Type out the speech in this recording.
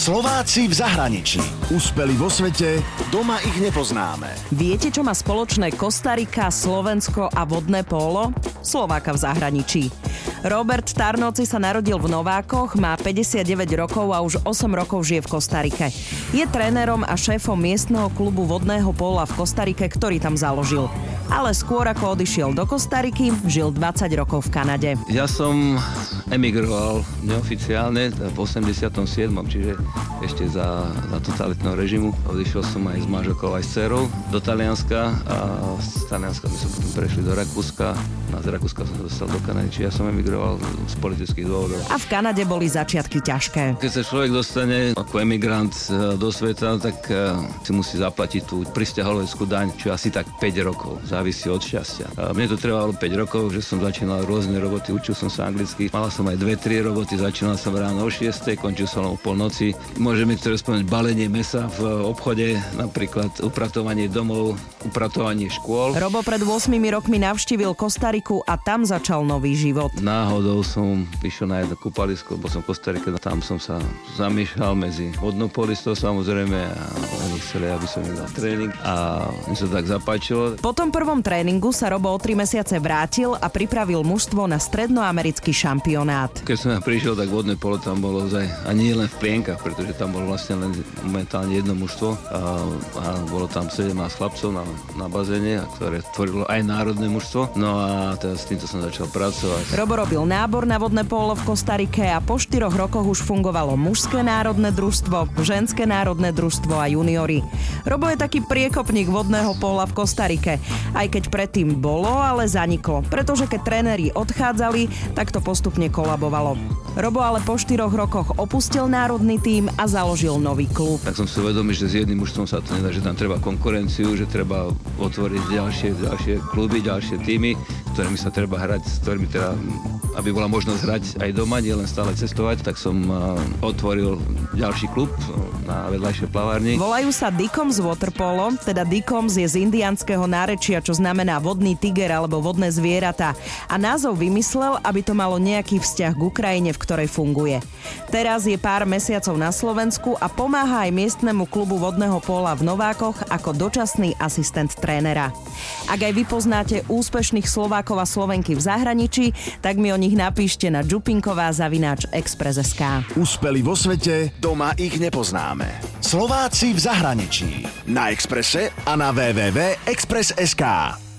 Slováci v zahraničí. Úspeli vo svete, doma ich nepoznáme. Viete, čo má spoločné Kostarika, Slovensko a vodné pólo? Slováka v zahraničí. Robert Tarnoci sa narodil v Novákoch, má 59 rokov a už 8 rokov žije v Kostarike. Je trénerom a šéfom miestneho klubu vodného póla v Kostarike, ktorý tam založil. Ale skôr ako odišiel do Kostariky, žil 20 rokov v Kanade. Ja som emigroval neoficiálne v 87. čiže ešte za, za totalitného režimu. Odišiel som aj s manželkou, aj s dcerou do Talianska a z Talianska my sme potom prešli do Rakúska. A z Rakúska som dostal do Kanady, čiže ja som emigroval z politických dôvodov. A v Kanade boli začiatky ťažké. Keď sa človek dostane ako emigrant e, do sveta, tak e, si musí zaplatiť tú pristahovaleckú daň, čo asi tak 5 rokov. Závisí od šťastia. A mne to trvalo 5 rokov, že som začínal rôzne roboty, učil som sa anglicky, mala som aj 2-3 roboty, začínal som ráno o 6, končil som o polnoci. Môžeme ktoré spomenúť balenie mesa v obchode, napríklad upratovanie domov, upratovanie škôl. Robo pred 8 rokmi navštívil Kostariku a tam začal nový život. Náhodou som išiel na jedno kúpalisko, bo som v Kostarike, tam som sa zamiešal medzi vodnopolistov samozrejme a oni chceli, aby som im dal tréning a mi sa tak zapáčilo. Po tom prvom tréningu sa Robo o 3 mesiace vrátil a pripravil mužstvo na strednoamerický šampionát. Keď som ja prišiel, tak vodné pole tam bolo ozaj, a nie len v plienkach, pretože tam bolo vlastne len momentálne jedno mužstvo a, a bolo tam 17 chlapcov na, na bazéne, ktoré tvorilo aj národné mužstvo. No a teraz s týmto som začal pracovať. Robo robil nábor na vodné polo v Kostarike a po štyroch rokoch už fungovalo mužské národné družstvo, ženské národné družstvo a juniory. Robo je taký priekopník vodného pola v Kostarike, aj keď predtým bolo, ale zaniklo, pretože keď tréneri odchádzali, tak to postupne kolabovalo. Robo ale po štyroch rokoch opustil národný tím a založil nový klub. Tak som si uvedomil, že s jedným mužstvom sa to nedá, že tam treba konkurenciu, že treba otvoriť ďalšie, ďalšie kluby, ďalšie týmy, ktorými sa treba hrať, s ktorými teda aby bola možnosť hrať aj doma, nie len stále cestovať, tak som otvoril ďalší klub na vedľajšej plavárni. Volajú sa Dikoms Waterpolo, teda Dikoms je z indianského nárečia, čo znamená vodný tiger alebo vodné zvieratá. A názov vymyslel, aby to malo nejaký vzťah k Ukrajine, v ktorej funguje. Teraz je pár mesiacov na Slovensku a pomáha aj miestnemu klubu vodného pola v Novákoch ako dočasný asistent trénera. Ak aj vy poznáte úspešných Slovákov a Slovenky v zahraničí, tak mi o nich napíšte na Čupinková zavináč Express.sk. Úspeli vo svete, doma ich nepoznáme. Slováci v zahraničí. Na Exprese a na www.express.sk.